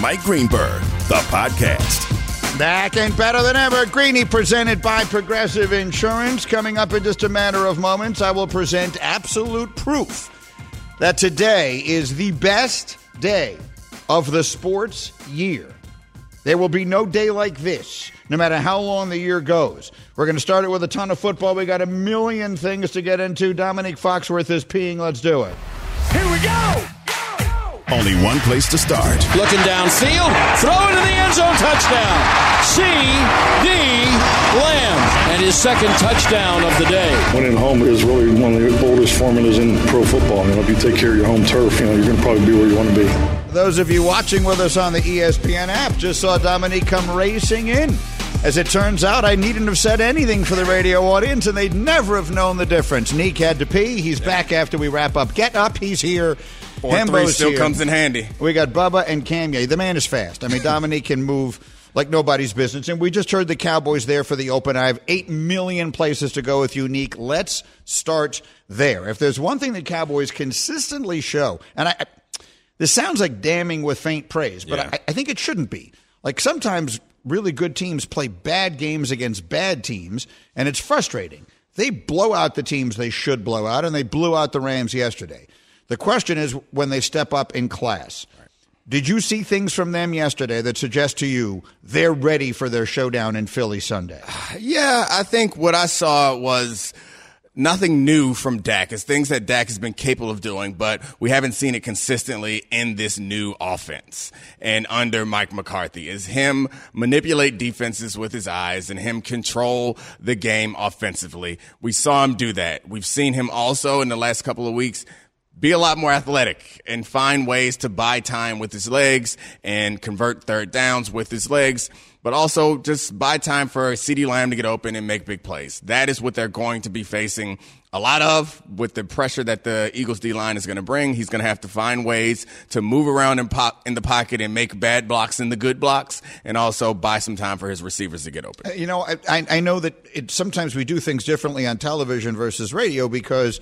Mike Greenberg, the podcast. Back and better than ever. Greeny presented by Progressive Insurance. Coming up in just a matter of moments, I will present absolute proof that today is the best day of the sports year. There will be no day like this, no matter how long the year goes. We're going to start it with a ton of football. We got a million things to get into. Domonique Foxworth is peeing. Let's do it. Here we go! Only one place to start. Looking downfield, throw into the end zone, touchdown. CeeDee Lamb, and his second touchdown of the day. Winning home is really one of the oldest formulas in pro football. You know, if you take care of your home turf, you know, you're going to probably be where you want to be. Those of you watching with us on the ESPN app just saw Domonique come racing in. As it turns out, I needn't have said anything for the radio audience, and they'd never have known the difference. Neek had to pee. He's back after we wrap up. Get up. He's here. Four still here. comes in handy. We got Bubba and Kanye. The man is fast. I mean, Domonique can move like nobody's business. And we just heard the Cowboys there for the open. I have 8 million places to go with Unique. Let's start there. If there's one thing that Cowboys consistently show, and I, I this sounds like damning with faint praise, but Yeah. I, I think it shouldn't be. Like sometimes really good teams play bad games against bad teams, and it's frustrating. They blow out the teams they should blow out, and they blew out the Rams yesterday. The question is when they step up in class. Did you see things from them yesterday that suggest to you they're ready for their showdown in Philly Sunday? Yeah, I think what I saw was nothing new from Dak. It's things that Dak has been capable of doing, but we haven't seen it consistently in this new offense and under Mike McCarthy. Is him manipulate defenses with his eyes and him control the game offensively. We saw him do that. We've seen him also in the last couple of weeks be a lot more athletic and find ways to buy time with his legs and convert third downs with his legs, but also just buy time for CeeDee Lamb to get open and make big plays. That is what they're going to be facing a lot of with the pressure that the Eagles D line is going to bring. He's going to have to find ways to move around in, in the pocket and make bad blocks in the good blocks and also buy some time for his receivers to get open. You know, I, I I know that it, sometimes we do things differently on television versus radio because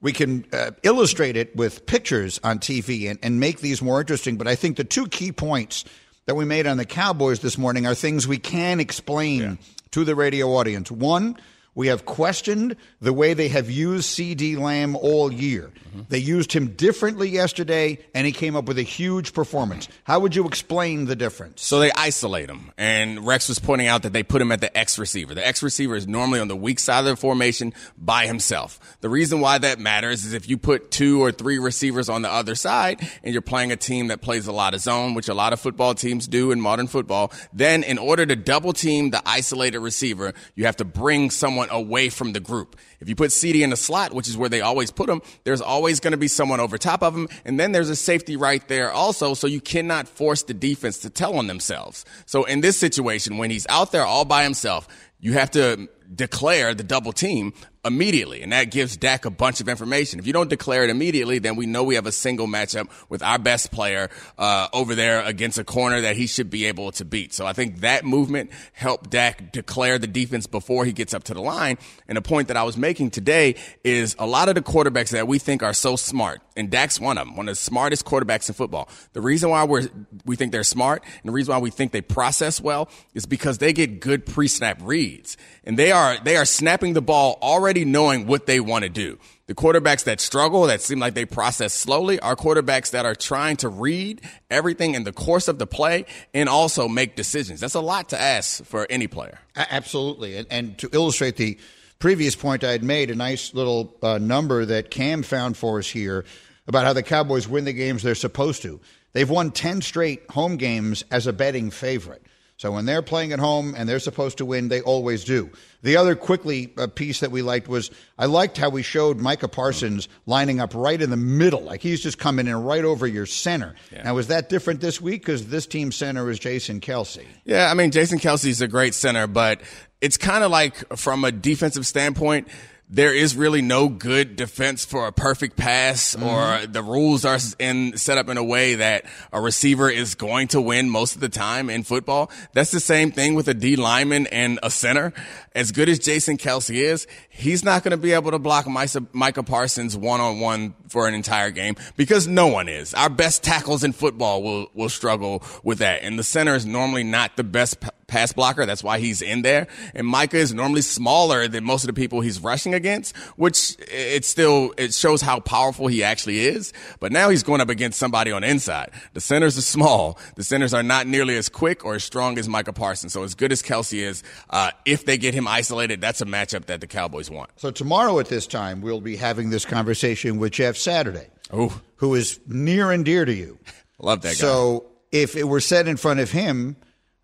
we can uh, illustrate it with pictures on TV and, and make these more interesting. But I think the two key points that we made on the Cowboys this morning are things we can explain to the radio audience. One, we have questioned the way they have used CeeDee Lamb all year. They used him differently yesterday, and he came up with a huge performance. How would you explain the difference? So they isolate him. And Rex was pointing out that they put him at the X receiver. The X receiver is normally on the weak side of the formation by himself. The reason why that matters is if you put two or three receivers on the other side and you're playing a team that plays a lot of zone, which a lot of football teams do in modern football, then in order to double team the isolated receiver, you have to bring someone away from the group. If you put CeeDee in the slot, which is where they always put him, there's always going to be someone over top of him. And then there's a safety right there also. So you cannot force the defense to tell on themselves. So in this situation, when he's out there all by himself, you have to declare the double team immediately. And that gives Dak a bunch of information. If you don't declare it immediately, then we know we have a single matchup with our best player uh, over there against a corner that he should be able to beat. So I think that movement helped Dak declare the defense before he gets up to the line. And a point that I was making today is a lot of the quarterbacks that we think are so smart, and Dak's one of them, one of the smartest quarterbacks in football. The reason why we're, we think they're smart and the reason why we think they process well is because they get good pre-snap reads. And they are, they are snapping the ball already knowing what they want to do. The quarterbacks that struggle, that seem like they process slowly, are quarterbacks that are trying to read everything in the course of the play and also make decisions. That's a lot to ask for any player. Absolutely. And, and to illustrate the previous point I had made, a nice little uh, number that Cam found for us here about how the Cowboys win the games they're supposed to. They've won 10 straight home games as a betting favorite. So when they're playing at home and they're supposed to win, they always do. The other quickly uh, piece that we liked was I liked how we showed Micah Parsons lining up right in the middle, like he's just coming in right over your center. Yeah. Now, was that different this week? Because this team center is Jason Kelce? Yeah, I mean, Jason Kelce's a great center, but it's kind of like from a defensive standpoint, there is really no good defense for a perfect pass mm-hmm. or the rules are in set up in a way that a receiver is going to win most of the time in football. That's the same thing with a D lineman and a center. As good as Jason Kelce is, he's not going to be able to block Micah Parsons one on one for an entire game because no one is. Our best tackles in football will, will struggle with that. And the center is normally not the best pass blocker. That's why he's in there. And Micah is normally smaller than most of the people he's rushing against, which it still, it shows how powerful he actually is. But now he's going up against somebody on the inside. The centers are small. The centers are not nearly as quick or as strong as Micah Parsons. So as good as Kelce is, uh, if they get him isolated, that's a matchup that the Cowboys want. So tomorrow at this time, we'll be having this conversation with Jeff Saturday, Ooh. who is near and dear to you. Love that guy. So if it were said in front of him,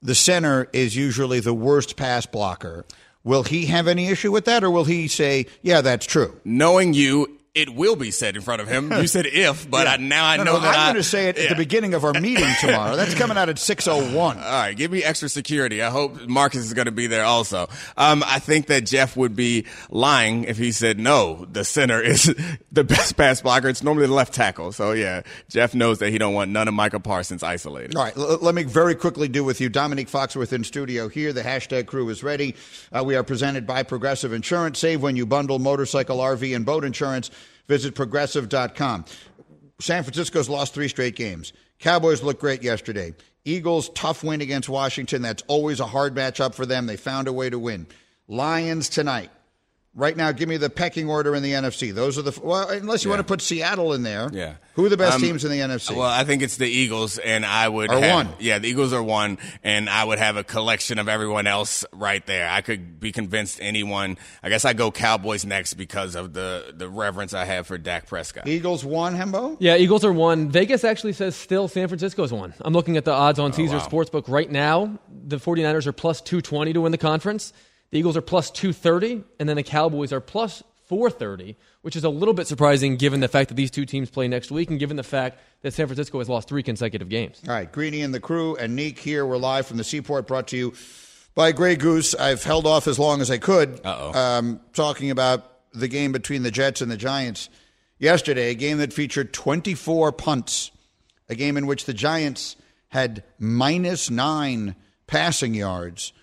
the center is usually the worst pass blocker. Will he have any issue with that, or will he say, "Yeah, that's true"? Knowing you, it will be said in front of him. You said if, but yeah. I, now I no, know no, that I'm going to say it yeah. at the beginning of our meeting tomorrow. That's coming out at 6:01. All right, give me extra security. I hope Marcus is going to be there also. Um, I think that Jeff would be lying if he said no. The center is the best pass blocker. It's normally the left tackle. So yeah, Jeff knows that he don't want none of Micah Parsons isolated. All right, l- let me very quickly do with you, Domonique Foxworth in studio here. The hashtag crew is ready. Uh, we are presented by Progressive Insurance. Save when you bundle motorcycle, RV, and boat insurance. Visit progressive.com. San Francisco's lost three straight games. Cowboys looked great yesterday. Eagles, tough win against Washington. That's always a hard matchup for them. They found a way to win. Lions tonight. Right now, give me the pecking order in the NFC. Those are the well, unless you yeah. want to put Seattle in there. Yeah, who are the best um, teams in the NFC? Well, I think it's the Eagles, and I would are have, one. Yeah, the Eagles are one, and I would have a collection of everyone else right there. I could be convinced anyone. I guess I go Cowboys next because of the the reverence I have for Dak Prescott. Eagles one, Hembo. Yeah, Eagles are one. Vegas actually says still San Francisco's one. I'm looking at the odds on oh, Caesar wow. Sportsbook right now. The 49ers are plus 220 to win the conference. The Eagles are plus 230, and then the Cowboys are plus 430, which is a little bit surprising given the fact that these two teams play next week and given the fact that San Francisco has lost three consecutive games. All right, Greeny and the crew and Neek here. We're live from the Seaport, brought to you by Grey Goose. I've held off as long as I could um, talking about the game between the Jets and the Giants yesterday, a game that featured 24 punts, a game in which the Giants had minus nine passing yards –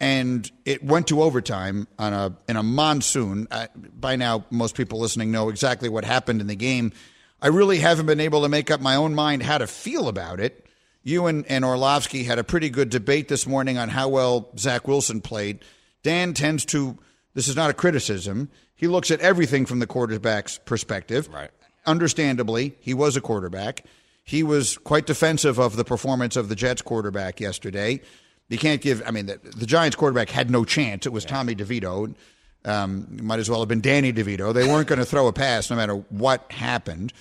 and it went to overtime on a in a monsoon. Uh, by now, most people listening know exactly what happened in the game. I really haven't been able to make up my own mind how to feel about it. You and, and Orlovsky had a pretty good debate this morning on how well Zach Wilson played. Dan tends to, this is not a criticism, he looks at everything from the quarterback's perspective. Right. Understandably, he was a quarterback. He was quite defensive of the performance of the Jets quarterback yesterday. You can't give. I mean, the, the Giants quarterback had no chance. It was yeah. Tommy DeVito. Um, might as well have been Danny DeVito. They weren't going to throw a pass no matter what happened.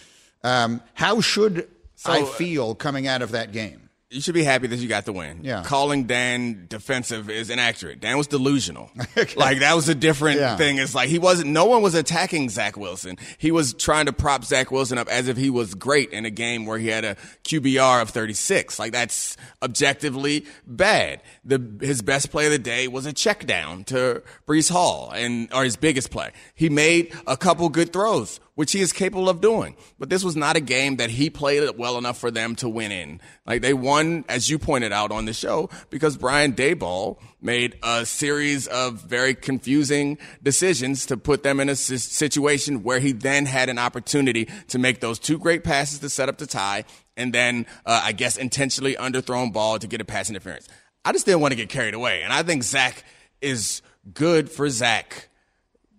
Um, how should so, I feel coming out of that game? You should be happy that you got the win. Yeah. Calling Dan defensive is inaccurate. Dan was delusional. okay. Like that was a different yeah. thing. It's like he wasn't, no one was attacking Zach Wilson. He was trying to prop Zach Wilson up as if he was great in a game where he had a QBR of 36. Like that's objectively bad. The, his best play of the day was a check down to Breece Hall and, or his biggest play. He made a couple good throws which he is capable of doing. But this was not a game that he played well enough for them to win in. Like they won, as you pointed out on the show, because Brian Daboll made a series of very confusing decisions to put them in a situation where he then had an opportunity to make those two great passes to set up the tie and then, uh, I guess, intentionally underthrown ball to get a pass interference. I just didn't want to get carried away. And I think Zach is good for Zach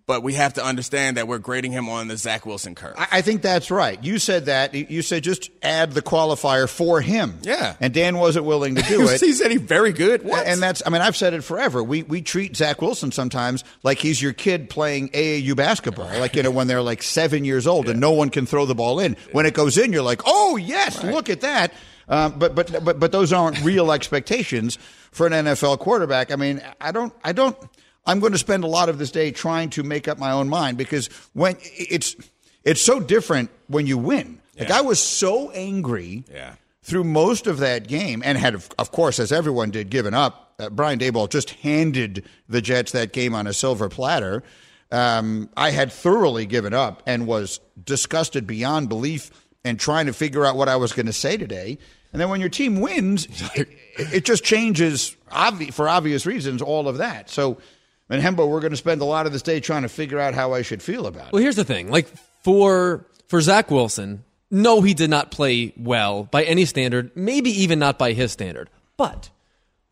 but we have to understand that we're grading him on the Zach Wilson curve. I, think that's right. You said that. You said just add the qualifier for him. Yeah. And Dan wasn't willing to do it. he said he's very good. What? And that's, I mean, I've said it forever. We, we treat Zach Wilson sometimes like he's your kid playing AAU basketball, like, you know, when they're like seven years old yeah. and no one can throw the ball in. When it goes in, you're like, oh, yes, right. look at that. Um, but but but but those aren't real expectations for an NFL quarterback. I mean, I don't I don't. I'm going to spend a lot of this day trying to make up my own mind because when it's it's so different when you win. Like I was so angry Yeah. through most of that game and had, of of course, as everyone did, given up. Uh, Brian Daboll just handed the Jets that game on a silver platter. Um, I had thoroughly given up and was disgusted beyond belief and trying to figure out what I was going to say today. And then when your team wins, it, it just changes obvi- for obvious reasons, all of that. So, and Hembo, we're going to spend a lot of this day trying to figure out how I should feel about it. Well, here's the thing. Like for for Zach Wilson, no, he did not play well by any standard. Maybe even not by his standard. But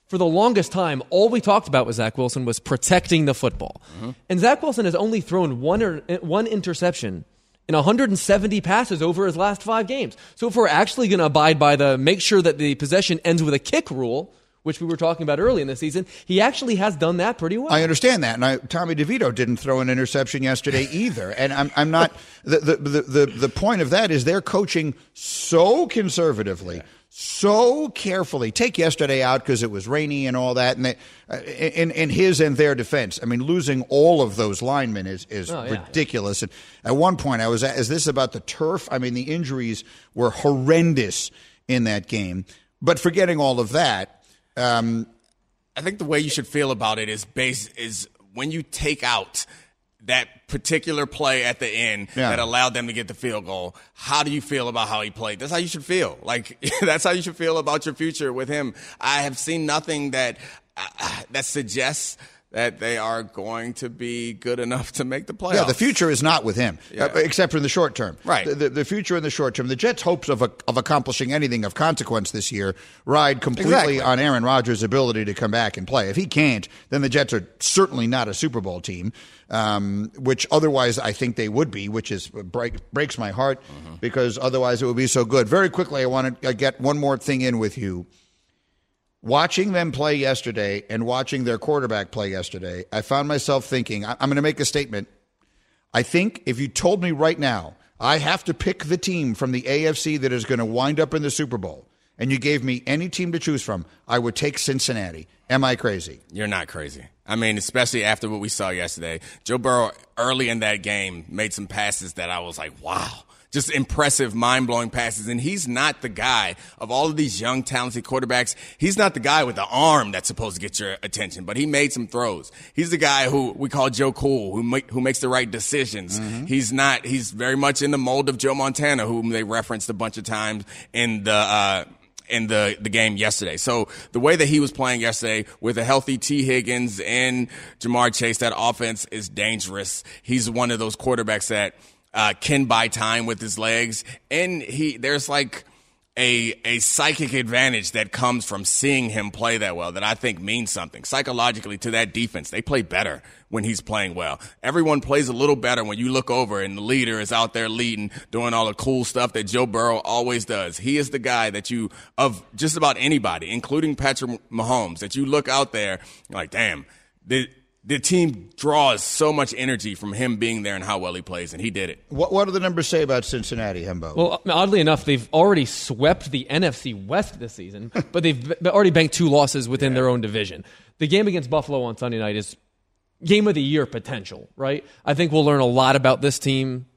for the longest time, all we talked about with Zach Wilson was protecting the football. Mm-hmm. And Zach Wilson has only thrown one or, one interception in 170 passes over his last five games. So if we're actually going to abide by the make sure that the possession ends with a kick rule, which we were talking about early in the season, he actually has done that pretty well. I understand that, and I, Tommy DeVito didn't throw an interception yesterday either. And I'm, I'm not. The, the, the, the, the point of that is they're coaching so conservatively, so carefully. Take yesterday out because it was rainy and all that, and they, uh, in in his and their defense, I mean, losing all of those linemen is is Oh, yeah. ridiculous. And at one point, I was, is this about the turf? I mean, the injuries were horrendous in that game. But forgetting all of that. Um, I think the way you should feel about it is base is when you take out that particular play at the end Yeah. that allowed them to get the field goal. How do you feel about how he played? That's how you should feel. Like that's how you should feel about your future with him. I have seen nothing that uh, that suggests that they are going to be good enough to make the playoffs. Yeah, the future is not with him, Yeah. uh, except for in the short term. Right. The, the, the future in the short term. The Jets' hopes of, of accomplishing anything of consequence this year ride completely Exactly. on Aaron Rodgers' ability to come back and play. If he can't, then the Jets are certainly not a Super Bowl team, um, which otherwise I think they would be, which is break, breaks my heart because otherwise it would be so good. Very quickly, I want to get one more thing in with you. Watching them play yesterday and watching their quarterback play yesterday, I found myself thinking, I- I'm going to make a statement. I think if you told me right now, I have to pick the team from the AFC that is going to wind up in the Super Bowl, and you gave me any team to choose from, I would take Cincinnati. Am I crazy? You're not crazy. I mean, especially after what we saw yesterday. Joe Burrow early in that game made some passes that I was like, wow. Just impressive, mind blowing passes. And he's not the guy of all of these young, talented quarterbacks. He's not the guy with the arm that's supposed to get your attention, but he made some throws. He's the guy who we call Joe Cool, who make, who makes the right decisions. He's not, he's very much in the mold of Joe Montana, whom they referenced a bunch of times in the, uh, in the, the game yesterday. So the way that he was playing yesterday with a healthy Tee Higgins and Ja'Marr Chase, that offense is dangerous. He's one of those quarterbacks that uh, can buy time with his legs, and he there's like a a psychic advantage that comes from seeing him play that well that I think means something psychologically to that defense. They play better when he's playing well. Everyone plays a little better when you look over and the leader is out there leading, doing all the cool stuff that Joe Burrow always does. He is the guy that you of just about anybody, including Patrick Mahomes, that you look out there like, damn, the team draws so much energy from him being there and how well he plays, and he did it. What, what do the numbers say about Cincinnati, Hembo? Well, oddly enough, they've already swept the NFC West this season, but they've already banked two losses within their own division. The game against Buffalo on Sunday night is game of the year potential, right? I think we'll learn a lot about this team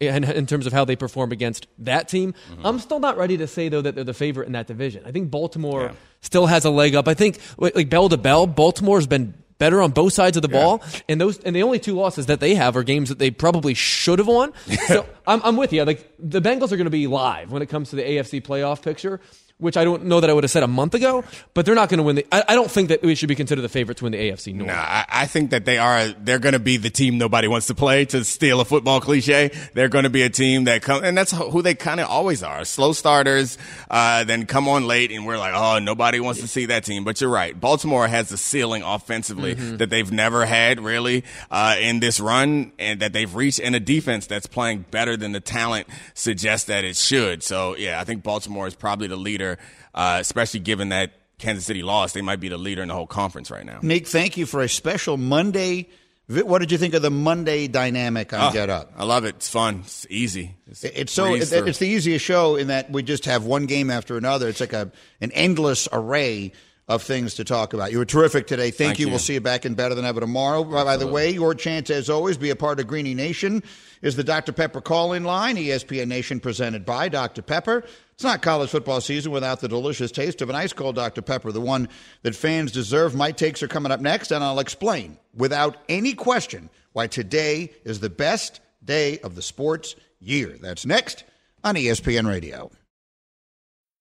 in, in terms of how they perform against that team. Mm-hmm. I'm still not ready to say though that they're the favorite in that division. I think Baltimore still has a leg up. I think like like bell to bell, Baltimore's been better on both sides of the ball, and those and the only two losses that they have are games that they probably should have won. so I'm, I'm with you. Like the Bengals are going to be live when it comes to the AFC playoff picture. Which I don't know that I would have said a month ago, but they're not going to win the. I, I don't think that we should be considered the favorite to win the AFC North. Nah, I, I think that they are. They're going to be the team nobody wants to play. To steal a football cliche, they're going to be a team that come, and that's who they kind of always are. Slow starters, uh, then come on late, and we're like, oh, nobody wants to see that team. But you're right. Baltimore has the ceiling offensively that they've never had really uh, in this run, and that they've reached, and a defense that's playing better than the talent suggests that it should. So yeah, I think Baltimore is probably the leader, uh, especially given that. Kansas City lost, they might be the leader in the whole conference right now. Nick, thank you for a special Monday What did you think of the Monday dynamic on Oh, Get Up? I love it. It's fun. It's easy. It's, It's so it- it's the easiest show in that we just have one game after another. It's like a an endless array of things to talk about. You were terrific today. Thank, Thank you. you. We'll see you back in better than ever tomorrow. By, by the way, your chance as always be a part of Greeny Nation is the Dr Pepper call in line. ESPN Nation presented by Dr Pepper. It's not college football season without the delicious taste of an ice cold Dr Pepper, the one that fans deserve. My takes are coming up next, and I'll explain without any question why today is the best day of the sports year. That's next on ESPN Radio.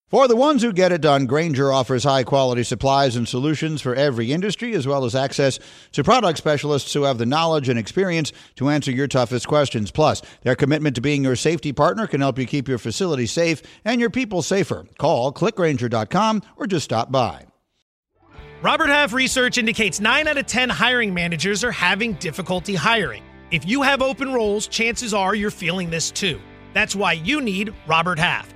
For the ones who get it done, Grainger offers high quality supplies and solutions for every industry, as well as access to product specialists who have the knowledge and experience to answer your toughest questions. Plus, their commitment to being your safety partner can help you keep your facility safe and your people safer. Call clickgrainger.com or just stop by. Robert Half research indicates 9 out of 10 hiring managers are having difficulty hiring. If you have open roles, chances are you're feeling this too. That's why you need Robert Half.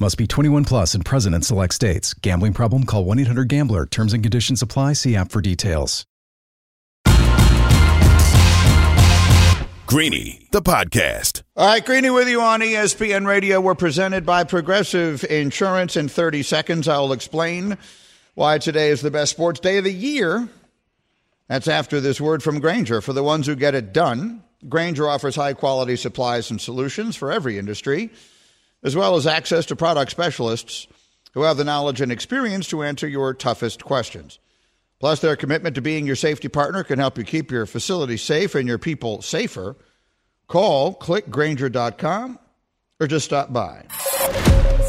Must be 21 plus and present in select states. Gambling problem? Call 1 800 Gambler. Terms and conditions apply. See app for details. Greeny, the podcast. All right, Greeny with you on ESPN Radio. We're presented by Progressive Insurance. In 30 seconds, I'll explain why today is the best sports day of the year. That's after this word from Grainger. For the ones who get it done, Grainger offers high quality supplies and solutions for every industry, as well as access to product specialists who have the knowledge and experience to answer your toughest questions. Plus, their commitment to being your safety partner can help you keep your facility safe and your people safer. Call clickgrainger.com or just stop by.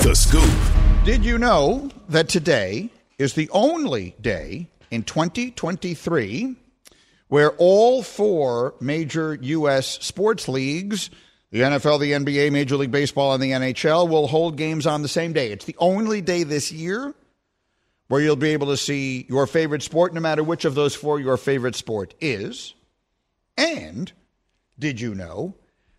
The Scoop. Did you know that today is the only day in 2023 where all four major U.S. sports leagues, the NFL, the NBA, Major League Baseball, and the NHL, will hold games on the same day? It's the only day this year where you'll be able to see your favorite sport, no matter which of those four your favorite sport is. And did you know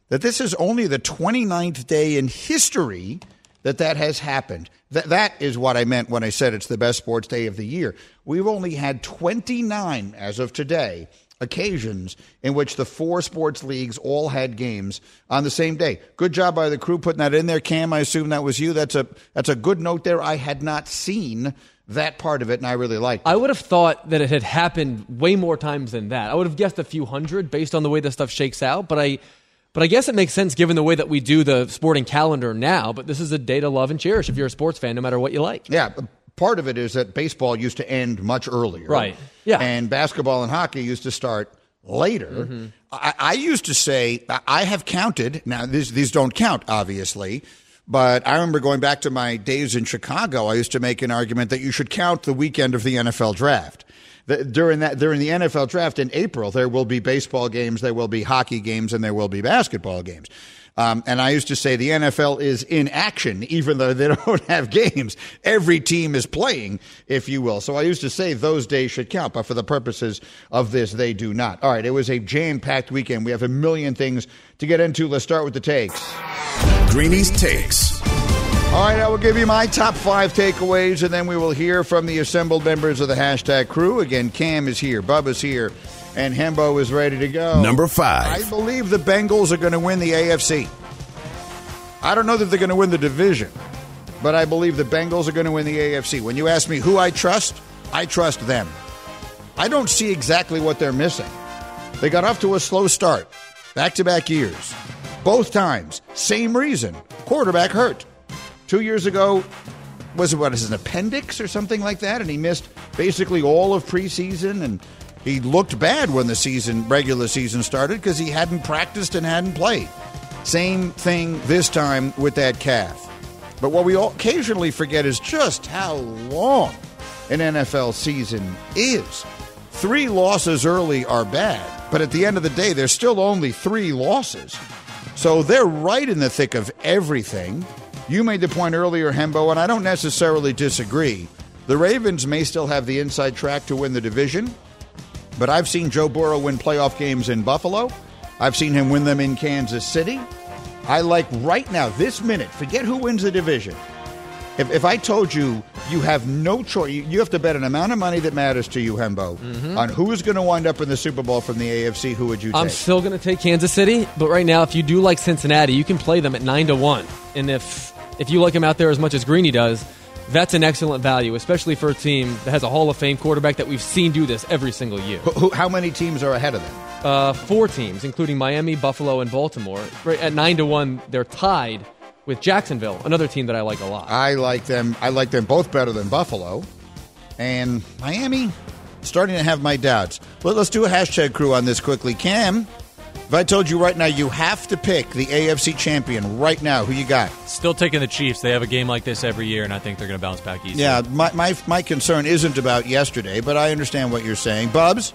that this is only the 29th day in history that that has happened? That, that is what I meant when I said it's the best sports day of the year. We've only had 29 as of today occasions in which the four sports leagues all had games on the same day. Good job by the crew putting that in there. Cam, I assume that was you. That's a that's a good note there. I had not seen that part of it, and I really liked it. I would have thought that it had happened way more times than that. I would have guessed a few hundred based on the way this stuff shakes out, but I but I guess it makes sense given the way that we do the sporting calendar now, but this is a day to love and cherish if you're a sports fan no matter what you like. Yeah, part of it is that baseball used to end much earlier. Right. Yeah. And basketball and hockey used to start later. Mm-hmm. I, I used to say, I- have counted, now these, these don't count, obviously, but I remember going back to my days in Chicago, I used to make an argument that you should count the weekend of the NFL draft. The, during that, during the NFL draft in April, there will be baseball games, there will be hockey games, and there will be basketball games. Um, and I used to say the NFL is in action, even though they don't have games. Every team is playing, if you will. So I used to say those days should count, but for the purposes of this, they do not. All right, it was a jam packed weekend. We have a million things to get into. Let's start with the takes. Greeny's Takes. All right, I will give you my top five takeaways, and then we will hear from the assembled members of the hashtag crew. Again, Cam is here, Bubba's here, and Hembo is ready to go. Number five. I believe the Bengals are going to win the AFC. I don't know that they're going to win the division, but I believe the Bengals are going to win the AFC. When you ask me who I trust, I trust them. I don't see exactly what they're missing. They got off to a slow start, back to back years. Both times, same reason quarterback hurt. Two years ago, was it what is an appendix or something like that? And he missed basically all of preseason and He looked bad when the season regular season started because he hadn't practiced and hadn't played. Same thing this time with that calf. But what we occasionally forget is just how long an NFL season is. Three losses early are bad, but at the end of the day, there's still only three losses. So they're right in the thick of everything. You made the point earlier, Hembo, and I don't necessarily disagree. The Ravens may still have the inside track to win the division, but I've seen Joe Burrow win playoff games in Buffalo. I've seen him win them in Kansas City. I like right now, this minute, forget who wins the division. If, if I told you you have no choice, you, you have to bet an amount of money that matters to you, Hembo, Mhm. on who is going to wind up in the Super Bowl from the AFC. Who would you take? I'm still going to take Kansas City, but right now, if you do like Cincinnati, you can play them at nine to one. And if if you like them out there as much as Greeny does, that's an excellent value, especially for a team that has a Hall of Fame quarterback that we've seen do this every single year. Who- who- how many teams are ahead of them? Uh, four teams, including Miami, Buffalo, and Baltimore. Right at nine to one, they're tied with Jacksonville, another team that I like a lot. I like them. I like them both better than Buffalo, and Miami. Starting to have my doubts. Let, us do a hashtag crew on this quickly. Cam, if I told you right now you have to pick the AFC champion right now, who you got? Still taking the Chiefs. They have a game like this every year, and I think they're going to bounce back easy. Yeah, my, my my concern isn't about yesterday, but I understand what you're saying. Bubs,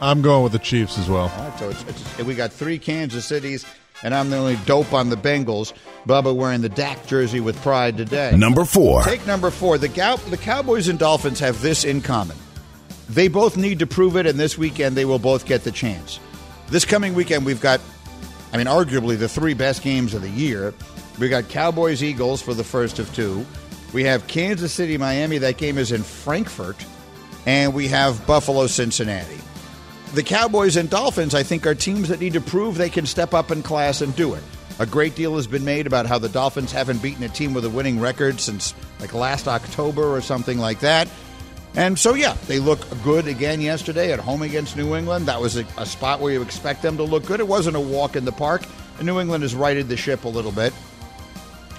I'm going with the Chiefs as well. All right, so it's, it's, we got three Kansas Cities, and I'm the only dope on the Bengals. Bubba wearing the Dak jersey with pride today. Number four. Take number four. The, Cow- the Cowboys and Dolphins have this in common. They both need to prove it, and this weekend they will both get the chance. This coming weekend, we've got, I mean, arguably the three best games of the year. We've got Cowboys Eagles for the first of two. We have Kansas City Miami. That game is in Frankfurt. And we have Buffalo Cincinnati. The Cowboys and Dolphins, I think, are teams that need to prove they can step up in class and do it. A great deal has been made about how the Dolphins haven't beaten a team with a winning record since like last October or something like that. And so, yeah, they look good again yesterday at home against New England. That was a, a spot where you expect them to look good. It wasn't a walk in the park. And New England has righted the ship a little bit.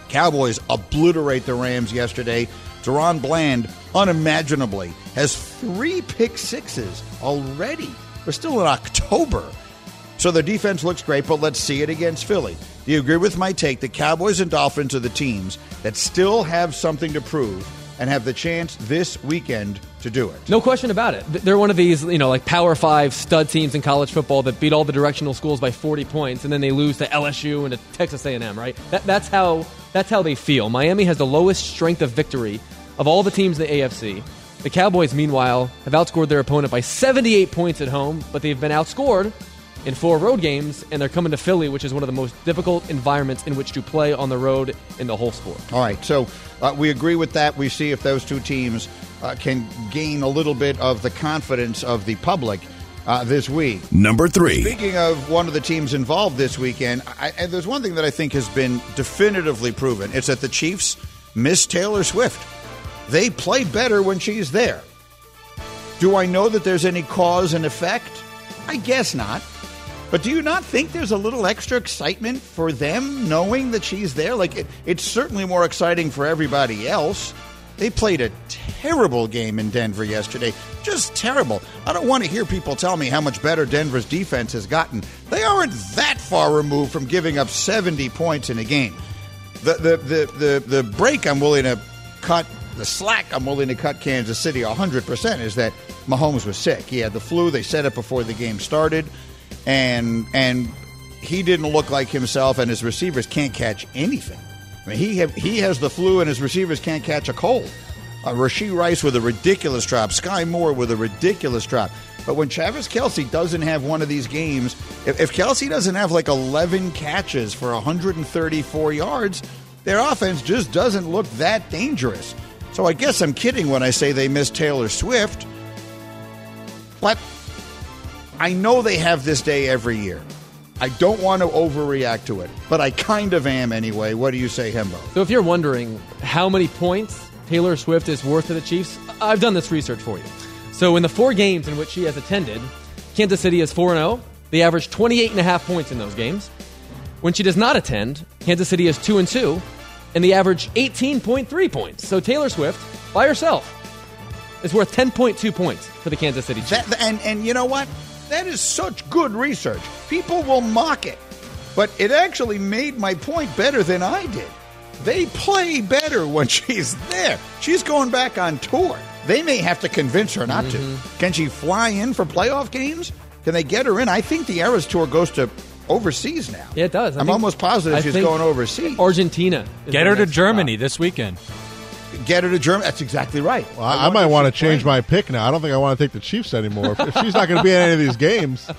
Cowboys obliterate the Rams yesterday. DaRon Bland, unimaginably, has three pick sixes already. We're still in October. So their defense looks great, but let's see it against Philly. Do you agree with my take? The Cowboys and Dolphins are the teams that still have something to prove and have the chance this weekend to do it. No question about it. They're one of these, you know, like Power Five stud teams in college football that beat all the directional schools by 40 points, and then they lose to LSU and to Texas A&M. Right? That, that's how that's how they feel. Miami has the lowest strength of victory of all the teams in the AFC. The Cowboys, meanwhile, have outscored their opponent by 78 points at home, but they've been outscored in four road games, and they're coming to Philly, which is one of the most difficult environments in which to play on the road in the whole sport. All right, so uh, we agree with that. We see if those two teams uh, can gain a little bit of the confidence of the public uh, this week. Number three. Speaking of one of the teams involved this weekend, I, and there's one thing that I think has been definitively proven. It's that the Chiefs miss Taylor Swift. They play better when she's there. Do I know that there's any cause and effect? I guess not. But do you not think there's a little extra excitement for them knowing that she's there? Like, it, it's certainly more exciting for everybody else. They played a terrible game in Denver yesterday. Just terrible. I don't want to hear people tell me how much better Denver's defense has gotten. They aren't that far removed from giving up 70 points in a game. The, the, the, the, the break I'm willing to cut, the slack I'm willing to cut Kansas City 100% is that Mahomes was sick. He had the flu. They said it before the game started. And, and he didn't look like himself, and his receivers can't catch anything. I mean, he have, he has the flu, and his receivers can't catch a cold. Uh, Rashee Rice with a ridiculous drop, Skyy Moore with a ridiculous drop. But when Travis Kelce doesn't have one of these games, if, if Kelce doesn't have like 11 catches for 134 yards, their offense just doesn't look that dangerous. So I guess I'm kidding when I say they miss Taylor Swift. But I know they have this day every year. I don't want to overreact to it, but I kind of am anyway. What do you say, Hembo? So if you're wondering how many points Taylor Swift is worth to the Chiefs, I've done this research for you. So in the four games in which she has attended, Kansas City is 4 0. They average 28 and a half points in those games. When she does not attend, Kansas City is 2 and 2, and they average 18.3 points. So Taylor Swift by herself is worth 10.2 points for the Kansas City Chiefs. That, and and you know what? That is such good research. People will mock it, but it actually made my point better than I did. They play better when she's there. She's going back on tour. They may have to convince her not Mm-hmm. to. Can she fly in for playoff games? Can they get her in? I think the Eras Tour goes to overseas now. Yeah, it does. I I'm think- almost positive I she's going overseas. Argentina. Get her to next Germany this weekend. Get her to Germany. That's exactly right. Well, I, I might want to change my pick now. I don't think I want to take the Chiefs anymore. If, if she's not going to be in any of these games,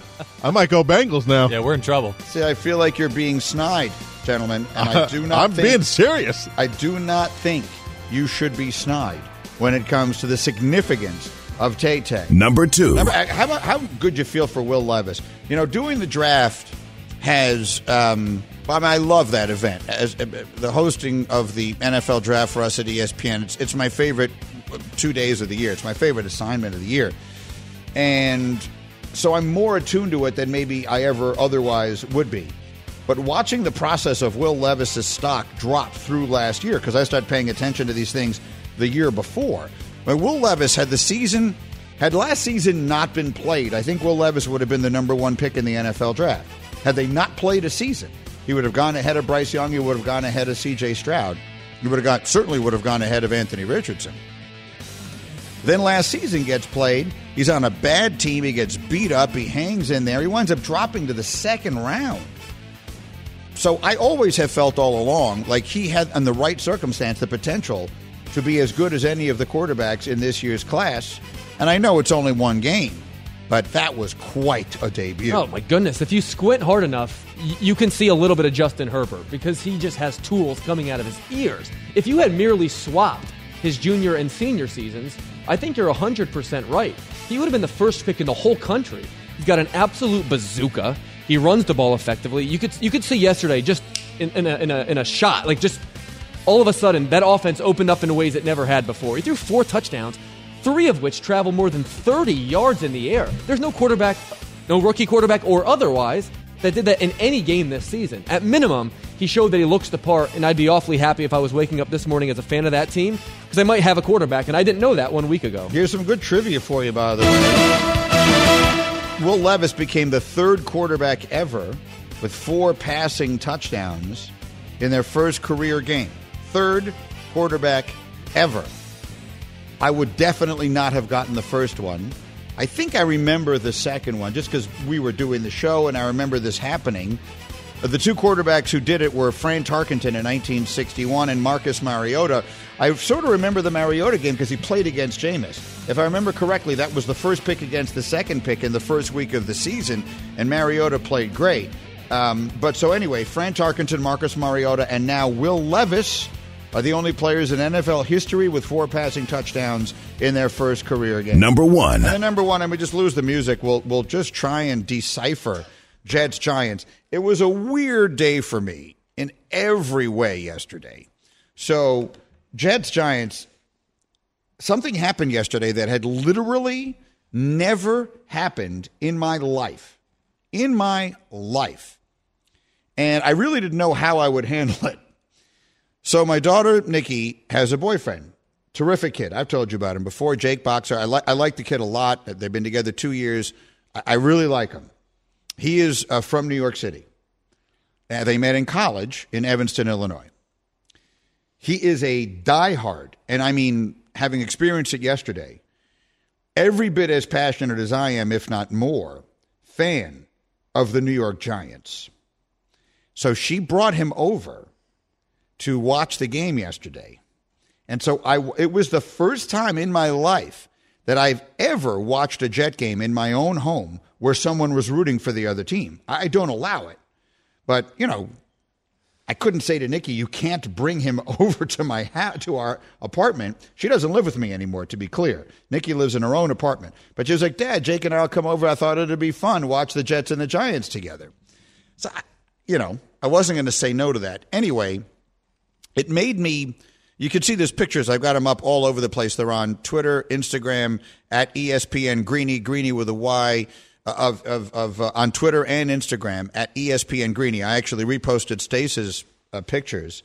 I might go Bengals now. Yeah, we're in trouble. See, I feel like you're being snide, gentlemen, and I do not. I'm think, being serious. I do not think you should be snide when it comes to the significance of Tay Tay. Number two. Remember, uh, how, about- how good you feel for Will Levis? You know, doing the draft has. Um, I mean, I love that event. As uh, the hosting of the NFL draft for us at ESPN, it's, it's my favorite two days of the year. It's my favorite assignment of the year, and so I'm more attuned to it than maybe I ever otherwise would be. But watching the process of Will Levis's stock drop through last year, because I started paying attention to these things the year before. When Will Levis had the season, had last season not been played, I think Will Levis would have been the number one pick in the NFL draft. Had they not played a season, he would have gone ahead of Bryce Young. He would have gone ahead of C.J. Stroud. He would have got certainly would have gone ahead of Anthony Richardson. Then last season gets played. He's on a bad team. He gets beat up. He hangs in there. He winds up dropping to the second round. So I always have felt all along like he had, in the right circumstance, the potential to be as good as any of the quarterbacks in this year's class. And I know it's only one game, but that was quite a debut. Oh my goodness! If you squint hard enough, you can see a little bit of Justin Herbert because he just has tools coming out of his ears. If you had merely swapped his junior and senior seasons, I think you're hundred percent right. He would have been the first pick in the whole country. He's got an absolute bazooka. He runs the ball effectively. You could you could see yesterday just in, in, a, in a in a shot like just all of a sudden that offense opened up in ways it never had before. He threw four touchdowns, three of which travel more than 30 yards in the air. There's no quarterback, no rookie quarterback or otherwise, that did that in any game this season. At minimum, he showed that he looks the part, and I'd be awfully happy if I was waking up this morning as a fan of that team because I might have a quarterback, and I didn't know that one week ago. Here's some good trivia for you, by the way. Will Levis became the third quarterback ever with four passing touchdowns in their first career game. Third quarterback ever. I would definitely not have gotten the first one. I think I remember the second one just because we were doing the show and I remember this happening. The two quarterbacks who did it were Fran Tarkenton in 1961 and Marcus Mariota. I sort of remember the Mariota game because he played against Jameis. If I remember correctly, that was the first pick against the second pick in the first week of the season, and Mariota played great. Um, but so anyway, Fran Tarkenton, Marcus Mariota, and now Will Levis are the only players in NFL history with four passing touchdowns in their first career game. Number one. And number one, and we just lose the music. We'll we'll just try and decipher Jets Giants. It was a weird day for me in every way yesterday. So Jets Giants. Something happened yesterday that had literally never happened in my life. In my life. And I really didn't know how I would handle it. So my daughter Nikki has a boyfriend. Terrific kid. I've told you about him before. Jake Boxer. I like I like the kid a lot. They've been together two years. I, I really like him. He is uh, from New York City. Uh, they met in college in Evanston, Illinois. He is a diehard, and I mean, having experienced it yesterday, every bit as passionate as I am, if not more, fan of the New York Giants. So she brought him over to watch the game yesterday. And so I it was the first time in my life that I've ever watched a Jet game in my own home where someone was rooting for the other team. I don't allow it. But, you know, I couldn't say to Nikki, you can't bring him over to my ha- to our apartment. She doesn't live with me anymore, to be clear. Nikki lives in her own apartment. But she was like, Dad, Jake and I'll come over. I thought it'd be fun, watch the Jets and the Giants together. So, I, you know, I wasn't going to say no to that. Anyway, it made me. You can see these pictures. I've got them up all over the place. They're on Twitter, Instagram, at ESPN Greeny, Greeny with a Y, uh, of, of, of uh, on Twitter and Instagram at ESPN Greeny. I actually reposted Stace's uh, pictures.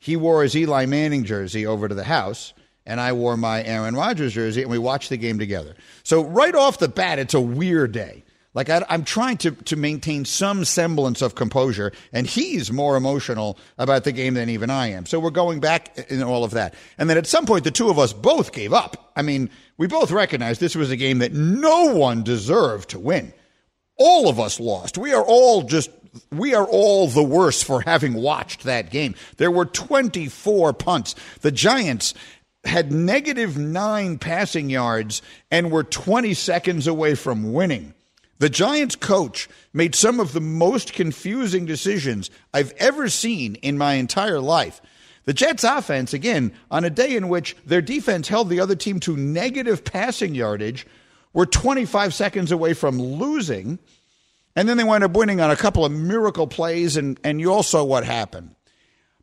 He wore his Eli Manning jersey over to the house, and I wore my Aaron Rodgers jersey, and we watched the game together. So right off the bat, it's a weird day. Like I, am trying to to maintain some semblance of composure, and he's more emotional about the game than even I am. So we're going back in all of that, and then at some point, the two of us both gave up. I mean, we both recognized this was a game that no one deserved to win. All of us lost. We are all just we are all the worse for having watched that game. There were 24 punts. The Giants had negative nine passing yards and were 20 seconds away from winning. The Giants coach made some of the most confusing decisions I've ever seen in my entire life. The Jets offense, again, on a day in which their defense held the other team to negative passing yardage, were 25 seconds away from losing. And then they wound up winning on a couple of miracle plays, and, and you all saw what happened.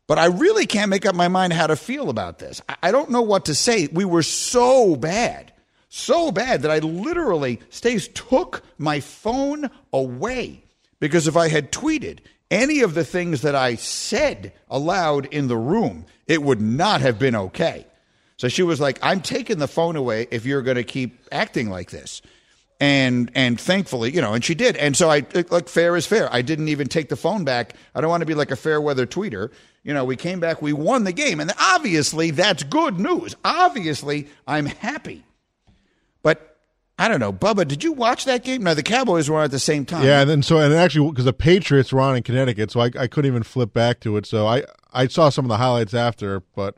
But I really can't make up my mind how to feel about this. I, I don't know what to say. We were so bad so bad that I literally, Stace took my phone away because if I had tweeted any of the things that I said aloud in the room, it would not have been okay. So she was like, I'm taking the phone away if you're going to keep acting like this. And and thankfully, you know, and she did. And so I like fair is fair. I didn't even take the phone back. I don't want to be like a fair weather tweeter. You know, we came back, we won the game. And obviously that's good news. Obviously, I'm happy. But I don't know, Bubba. Did you watch that game? No, the Cowboys were on at the same time. Yeah, and then so and actually because the Patriots were on in Connecticut, so I, I couldn't even flip back to it. So I I saw some of the highlights after, but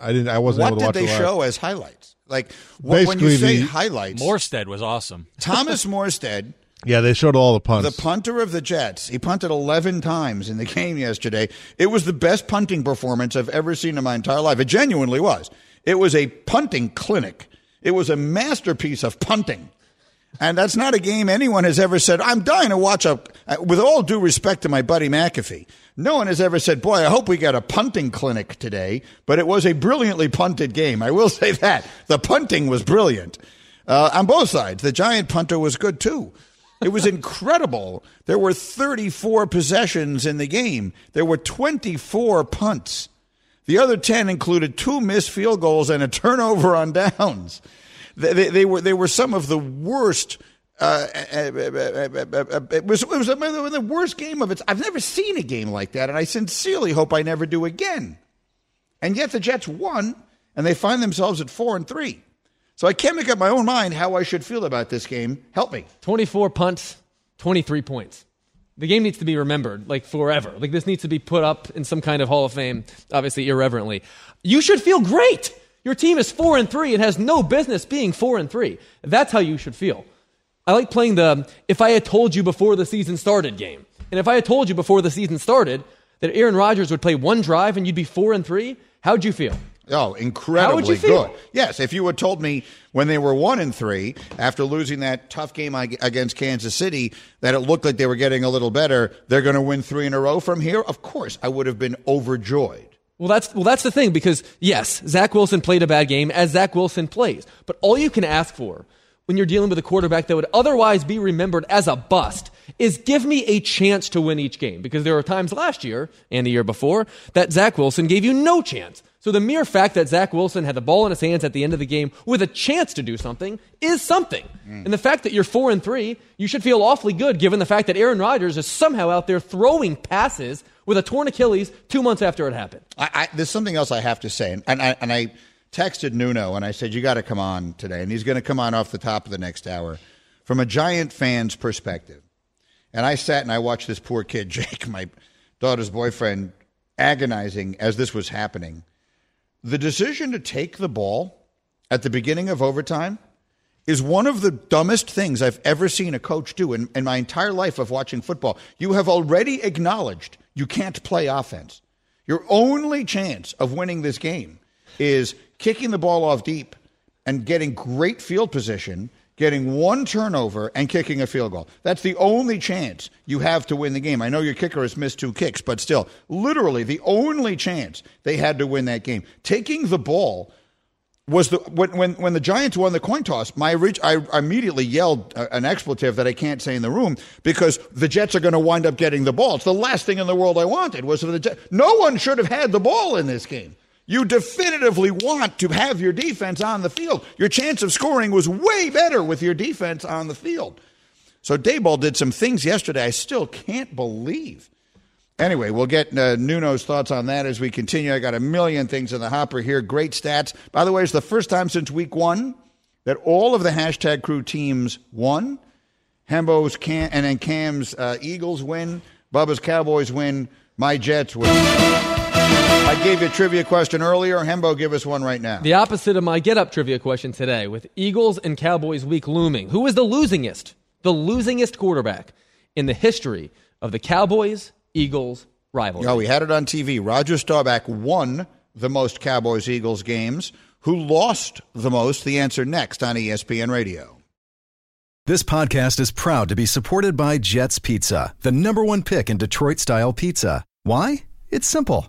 I didn't. I wasn't what able to watch. What did they show as highlights? Like when, when you say the, highlights, Morstead was awesome. Thomas Morstead. Yeah, they showed all the punts. The punter of the Jets. He punted 11 times in the game yesterday. It was the best punting performance I've ever seen in my entire life. It genuinely was. It was a punting clinic. It was a masterpiece of punting. And that's not a game anyone has ever said, I'm dying to watch a, with all due respect to my buddy McAfee. No one has ever said, boy, I hope we got a punting clinic today, but it was a brilliantly punted game. I will say that. The punting was brilliant uh, on both sides. The giant punter was good too. It was incredible. There were 34 possessions in the game. There were 24 punts. The other 10 included two missed field goals and a turnover on downs. They, they, they were, they were some of the worst. Uh, uh, uh, uh it was, it was the worst game of its. I've never seen a game like that, and I sincerely hope I never do again. And yet the Jets won, and they find themselves at four and three. So I can't make up my own mind how I should feel about this game. Help me. 24 punts, 23 points. The game needs to be remembered, like forever. Like this needs to be put up in some kind of Hall of Fame, obviously irreverently. You should feel great. Your team is four and three It has no business being four and three. That's how you should feel. I like playing the if I had told you before the season started game. And if I had told you before the season started that Aaron Rodgers would play one drive and you'd be four and three, how'd you feel? Oh, incredibly good. Yes, if you had told me when they were one and three after losing that tough game against Kansas City that it looked like they were getting a little better, they're going to win three in a row from here. Of course, I would have been overjoyed. Well, that's well, that's the thing because yes, Zach Wilson played a bad game as Zach Wilson plays, but all you can ask for when you're dealing with a quarterback that would otherwise be remembered as a bust is give me a chance to win each game because there were times last year and the year before that Zach Wilson gave you no chance. So the mere fact that Zach Wilson had the ball in his hands at the end of the game with a chance to do something is something. Mm. And the fact that you're four and three, you should feel awfully good given the fact that Aaron Rodgers is somehow out there throwing passes with a torn Achilles two months after it happened. I, I, there's something else I have to say, and, and I, and I texted Nuno and I said, You got to come on today. And he's going to come on off the top of the next hour from a Giant fan's perspective. And I sat and I watched this poor kid, Jake, my daughter's boyfriend, agonizing as this was happening the decision to take the ball at the beginning of overtime is one of the dumbest things I've ever seen a coach do in, in my entire life of watching football. You have already acknowledged you can't play offense. Your only chance of winning this game is kicking the ball off deep and getting great field position getting one turnover and kicking a field goal. That's the only chance you have to win the game. I know your kicker has missed two kicks, but still, literally the only chance they had to win that game. Taking the ball was the when when, when the Giants won the coin toss. My I immediately yelled an expletive that I can't say in the room because the Jets are going to wind up getting the ball. It's the last thing in the world I wanted was for the Jets. No one should have had the ball in this game. You definitively want to have your defense on the field. Your chance of scoring was way better with your defense on the field. So Daboll did some things yesterday I still can't believe. Anyway, we'll get uh, Nuno's thoughts on that as we continue. I got a million things in the hopper here. Great stats. By the way, it's the first time since week one that all of the hashtag crew teams won. Hembo's Cam, and then Cam's uh, Eagles win. Bubba's Cowboys win. My Jets win. I gave you a trivia question earlier. Hembo, give us one right now. The opposite of my get up trivia question today with Eagles and Cowboys week looming. Who is the losingest, the losingest quarterback in the history of the Cowboys Eagles rivalry? Oh, we had it on TV. Roger Staubach won the most Cowboys Eagles games. Who lost the most? The answer next on ESPN Radio. This podcast is proud to be supported by Jets Pizza, the number one pick in Detroit style pizza. Why? It's simple.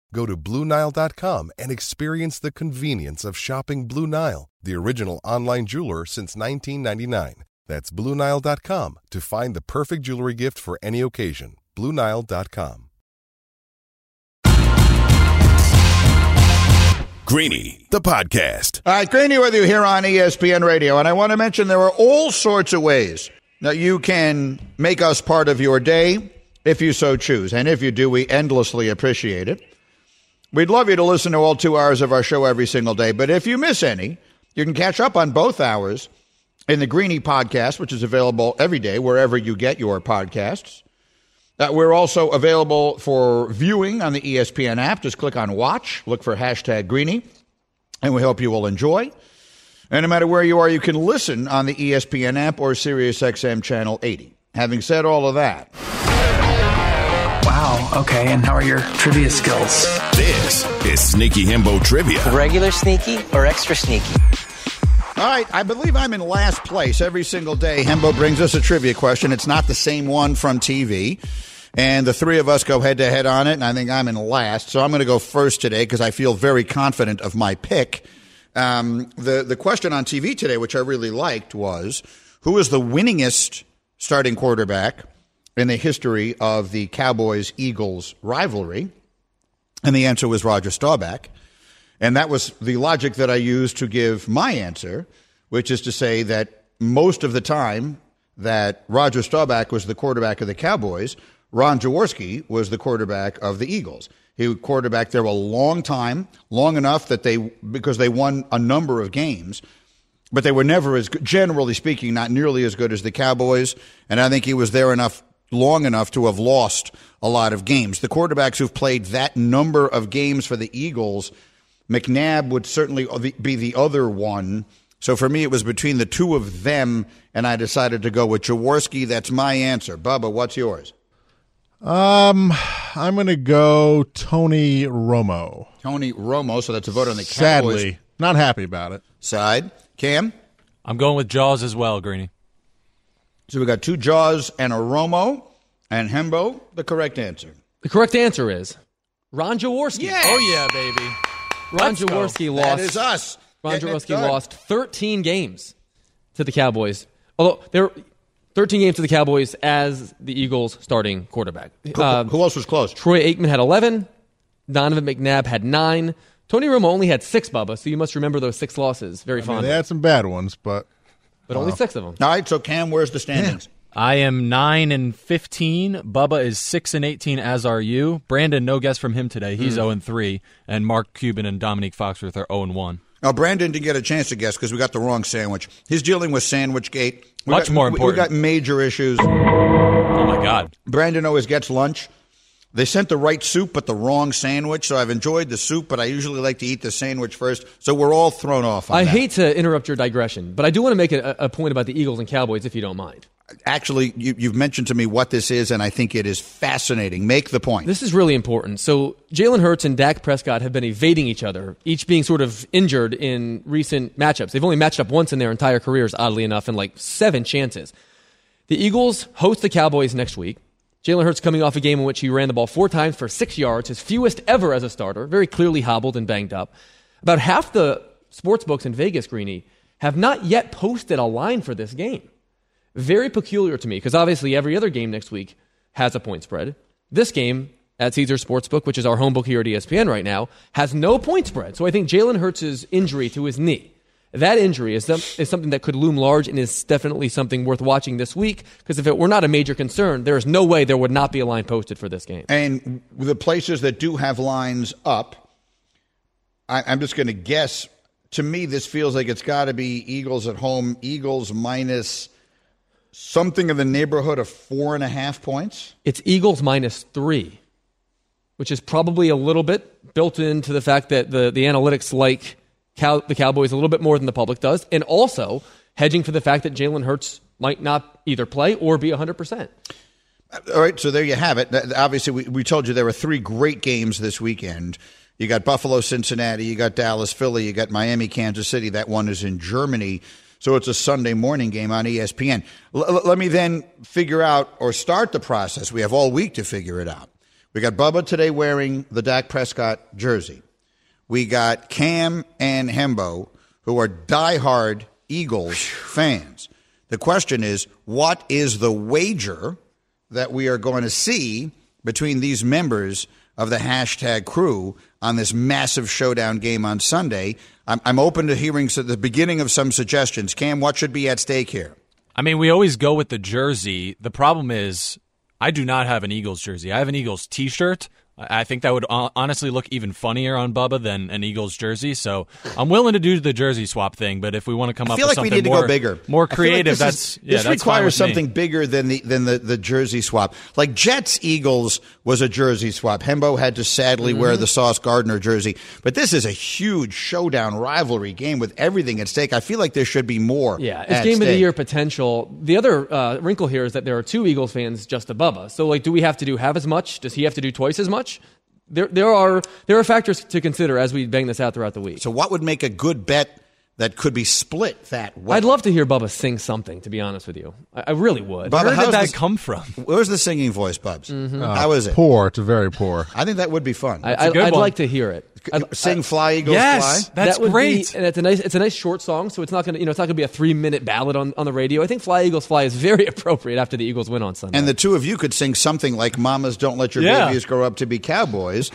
Go to BlueNile.com and experience the convenience of shopping Blue Nile, the original online jeweler since 1999. That's BlueNile.com to find the perfect jewelry gift for any occasion. BlueNile.com. Greeny, the podcast. All right, Greeny with you here on ESPN Radio. And I want to mention there are all sorts of ways that you can make us part of your day if you so choose. And if you do, we endlessly appreciate it. We'd love you to listen to all two hours of our show every single day. But if you miss any, you can catch up on both hours in the Greeny podcast, which is available every day wherever you get your podcasts. Uh, we're also available for viewing on the ESPN app. Just click on watch, look for hashtag Greeny, and we hope you will enjoy. And no matter where you are, you can listen on the ESPN app or SiriusXM channel 80. Having said all of that, Wow. Okay. And how are your trivia skills? This is Sneaky Hembo Trivia. Regular sneaky or extra sneaky? All right, I believe I'm in last place every single day. Hembo brings us a trivia question. It's not the same one from TV. And the three of us go head to head on it, and I think I'm in last. So I'm going to go first today because I feel very confident of my pick. Um, the, the question on TV today, which I really liked, was who is the winningest starting quarterback in the history of the Cowboys Eagles rivalry? And the answer was Roger Staubach. And that was the logic that I used to give my answer, which is to say that most of the time that Roger Staubach was the quarterback of the Cowboys, Ron Jaworski was the quarterback of the Eagles. He quarterbacked there a long time, long enough that they, because they won a number of games, but they were never as generally speaking, not nearly as good as the Cowboys. And I think he was there enough, long enough to have lost a lot of games. The quarterbacks who've played that number of games for the Eagles, McNabb would certainly be the other one. So for me, it was between the two of them, and I decided to go with Jaworski. That's my answer. Bubba, what's yours? Um, I'm going to go Tony Romo. Tony Romo. So that's a vote on the Cowboys Sadly, not happy about it. side. Cam? I'm going with Jaws as well, Greeny. So we got two Jaws and a Romo, and Hembo, the correct answer. The correct answer is Ron Jaworski. Yeah. Oh yeah, baby. Ron Let's go. Jaworski lost. That is us. Ron Getting Jaworski lost 13 games to the Cowboys. Although there were 13 games to the Cowboys as the Eagles starting quarterback. Who, Um, who else was close? Troy Aikman had 11. Donovan McNabb had nine. Tony Romo only had six, Bubba, so you must remember those six losses very I mean, fondly. they had some bad ones, but but only six of them. All right, so Cam, where's the standings? I am nine and fifteen. Bubba is six and eighteen. As are you, Brandon. No guess from him today. He's Hmm. zero and three, and Mark Cuban and Domonique Foxworth are zero and one. Now, Brandon didn't get a chance to guess because we got the wrong sandwich. He's dealing with Sandwich Gate. We Much got- more we- important. We got major issues. Oh my God! Brandon always gets lunch. They sent the right soup, but the wrong sandwich. So I've enjoyed the soup, but I usually like to eat the sandwich first. So we're all thrown off. On I that. hate to interrupt your digression, but I do want to make a, a point about the Eagles and Cowboys, if you don't mind. Actually, you, you've mentioned to me what this is, and I think it is fascinating. Make the point. This is really important. So Jalen Hurts and Dak Prescott have been evading each other, each being sort of injured in recent matchups. They've only matched up once in their entire careers, oddly enough, in like seven chances. The Eagles host the Cowboys next week. Jalen Hurts coming off a game in which he ran the ball four times for six yards, his fewest ever as a starter, very clearly hobbled and banged up. About half the sports books in Vegas, Greeny, have not yet posted a line for this game. Very peculiar to me because obviously every other game next week has a point spread. This game at Caesars Sportsbook, which is our home book here at ESPN right now, has no point spread. So I think Jalen Hurts' injury to his knee, that injury is, some, is something that could loom large and is definitely something worth watching this week because if it were not a major concern, there is no way there would not be a line posted for this game. And the places that do have lines up, I, I'm just going to guess. To me, this feels like it's got to be Eagles at home. Eagles minus something in the neighborhood of four and a half points. It's Eagles minus three, which is probably a little bit built into the fact that the, the analytics like The Cowboys a little bit more than the public does, and also hedging for the fact that Jalen Hurts might not either play or be 100%. All right, so there you have it. Obviously, we, we told you there were three great games this weekend. You got Buffalo, Cincinnati, you got Dallas, Philly, you got Miami, Kansas City. That one is in Germany. So it's a Sunday morning game on ESPN. L- let me then figure out or start the process. We have all week to figure it out. We got Bubba today wearing the Dak Prescott jersey. We got Cam and Hembo, who are diehard Eagles fans. The question is, what is the wager that we are going to see between these members of the hashtag crew on this massive showdown game on Sunday? I'm, I'm open to hearing so the beginning of some suggestions. Cam, what should be at stake here? I mean, we always go with the jersey. The problem is, I do not have an Eagles jersey. I have an Eagles T-shirt. I I think that would honestly look even funnier on Bubba than an Eagles jersey. So I'm willing to do the jersey swap thing. But if we want to come I up feel with like we something need to more, go bigger, more I feel like creative, this that's is- yeah, this that's fine requires with me. something bigger than the than the, the jersey swap. Like Jets Eagles was a jersey swap. Hembo had to sadly wear Mm-hmm. the Sauce Gardner jersey, but this is a huge showdown rivalry game with everything at stake. I feel like there should be more. Yeah, it's at game of the year potential. The other uh, wrinkle here is that there are two Eagles fans just above us. So, like, do we have to do half as much? Does he have to do twice as much? There, there are there are factors to consider as we bang this out throughout the week. So, what would make a good bet that could be split that way? I'd love to hear Bubba sing something. To be honest with you, I, I really would. Bubba, Where how's did that this- come from? Where's the singing voice, Bubs? Mm-hmm. Uh, How is it? Poor. It's very poor. I think that would be fun. I, I, I'd one. like to hear it. I'd- Sing "Fly Eagles Yes. Fly." That's that would great. Be, and it's a nice, it's a nice short song, so it's not gonna, you know, it's not gonna be a three minute ballad on, on the radio. I think "Fly Eagles Fly" is very appropriate after the Eagles win on Sunday. And the two of you could sing something like "Mamas Don't Let Your Yeah. Babies Grow Up to Be Cowboys"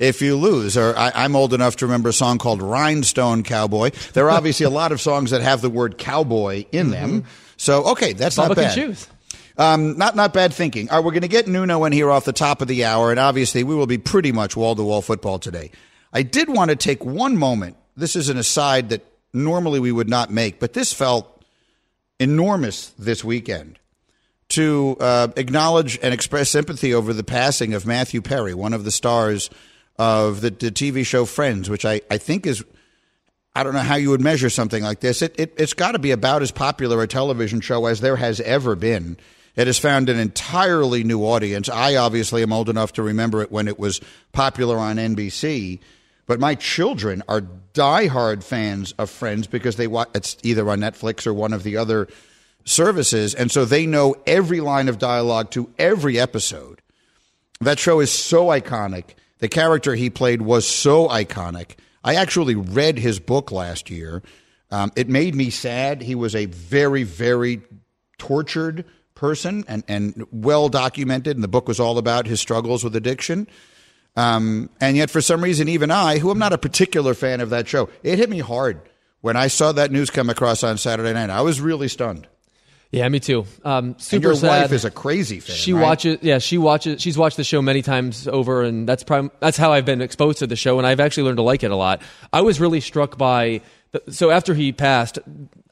if you lose. Or I, I'm old enough to remember a song called "Rhinestone Cowboy." There are obviously a lot of songs that have the word "cowboy" in them. So okay, that's Bubba not can bad. choose. Um, not not bad thinking. All right, we're going to get Nuno in here off the top of the hour, and obviously we will be pretty much wall to wall football today. I did want to take one moment. This is an aside that normally we would not make, but this felt enormous this weekend to uh, acknowledge and express sympathy over the passing of Matthew Perry, one of the stars of the, the TV show Friends, which I, I think is. I don't know how you would measure something like this. It, it, it's got to be about as popular a television show as there has ever been. It has found an entirely new audience. I obviously am old enough to remember it when it was popular on NBC, but my children are diehard fans of Friends because they watch it's either on Netflix or one of the other services, and so they know every line of dialogue to every episode. That show is so iconic. The character he played was so iconic. I actually read his book last year. Um, it made me sad. He was a very, very tortured person and, and well documented, and the book was all about his struggles with addiction. Um, and yet, for some reason, even I, who am not a particular fan of that show, it hit me hard when I saw that news come across on Saturday night. I was really stunned. Yeah, me too. Um, super and your sad. wife is a crazy fan. She right? watches. Yeah, she watches. She's watched the show many times over, and that's prim- that's how I've been exposed to the show, and I've actually learned to like it a lot. I was really struck by. The, so after he passed,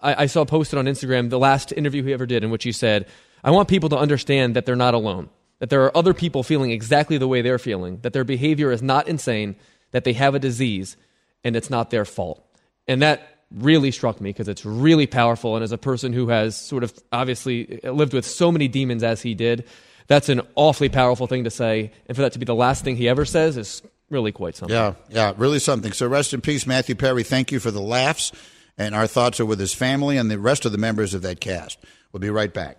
I, I saw posted on Instagram the last interview he ever did, in which he said, "I want people to understand that they're not alone. That there are other people feeling exactly the way they're feeling. That their behavior is not insane. That they have a disease, and it's not their fault." And that really struck me because it's really powerful. And as a person who has sort of obviously lived with so many demons as he did, that's an awfully powerful thing to say. And for that to be the last thing he ever says is really quite something. Yeah, yeah, really something. So rest in peace, Matthew Perry. Thank you for the laughs. And our thoughts are with his family and the rest of the members of that cast. We'll be right back.